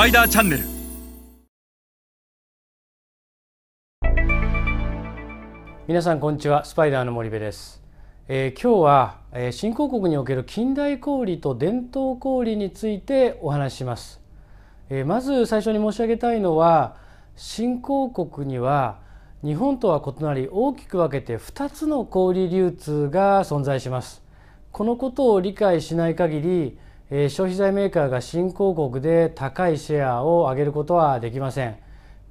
パイダーチャンネル。皆さんこんにちは。スパイダーの森部です、えー今日は、えー新興国における近代小売と伝統小売についてお話しします、えーまず最初に申し上げたいのは新興国には日本とは異なり大きく分けて2つの小売流通が存在します。このことを理解しない限り、えー消費財メーカーが新興国で高いシェアを上げることはできません。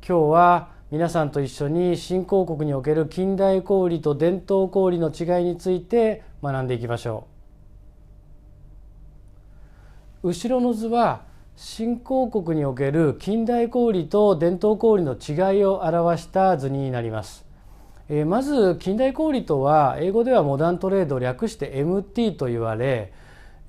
今日は皆さんと一緒に新興国における近代小売と伝統小売の違いについて学んでいきましょう。後ろの図は新興国における近代小売と伝統小売の違いを表した図になります。まず近代小売とは英語ではモダントレード略して MT と言われ、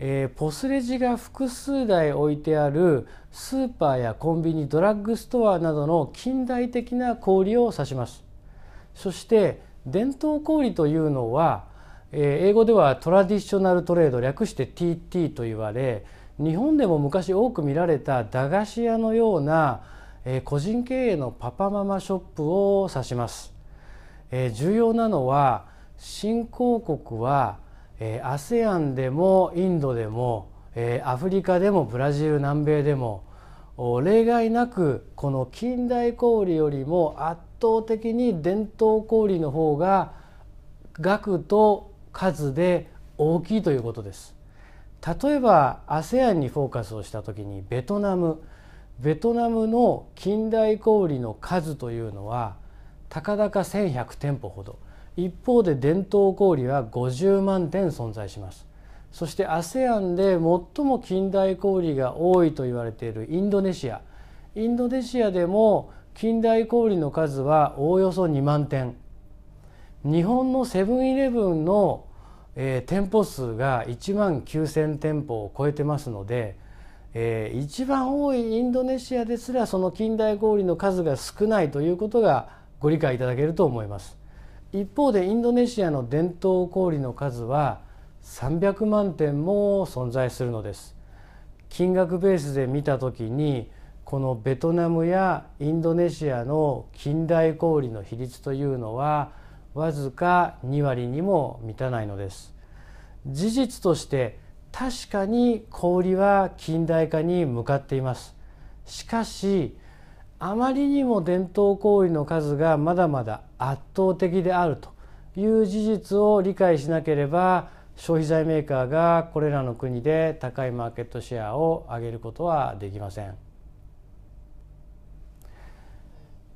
えーポスレジが複数台置いてあるスーパーやコンビニドラッグストアなどの近代的な小売を指します。そして伝統小売というのは、えー英語ではトラディショナルトレード略して TT と言われ日本でも昔多く見られた駄菓子屋のような、えー個人経営のパパママショップを指します。えー重要なのは新興国は、えー ASEAN でもインドでも、えアフリカでもブラジル南米でも例外なくこの近代小売よりも圧倒的に伝統小売の方が額と数で大きいということです。例えば ASEAN にフォーカスをした時にベトナムベトナムの近代小売の数というのはたかだか1100店舗ほど一方で伝統小売は50万店存在します。そして ASEAN で最も近代小売が多いと言われているインドネシア。インドネシアでも近代小売の数はおおよそ2万店日本のセブンイレブンの、えー店舗数が1万9,000店舗を超えてますので、えー一番多いインドネシアですらその近代小売の数が少ないということがご理解いただけると思います。一方でインドネシアの伝統小売の数は300万店も存在するのです。金額ベースで見た時にこのベトナムやインドネシアの近代小売の比率というのはわずか2割にも満たないのです事実として確かに小売は近代化に向かっていますしかしあまりにも伝統小売の数がまだまだ圧倒的であるという事実を理解しなければ消費財メーカーがこれらの国で高いマーケットシェアを上げることはできません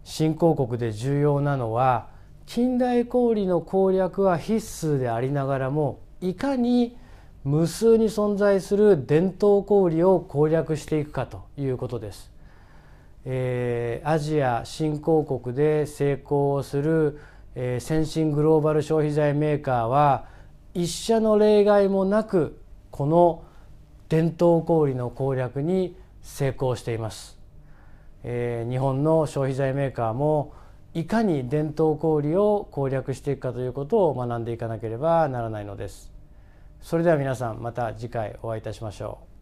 新興国で重要なのは近代小売の攻略は必須でありながらもいかに無数に存在する伝統小売を攻略していくかということです。えーアジア新興国で成功をする、えー先進グローバル消費財メーカーは一社の例外もなくこの伝統小売の攻略に成功しています。えー日本の消費財メーカーもいかに伝統小売を攻略していくかということを学んでいかなければならないのです。それでは皆さんまた次回お会いいたしましょう。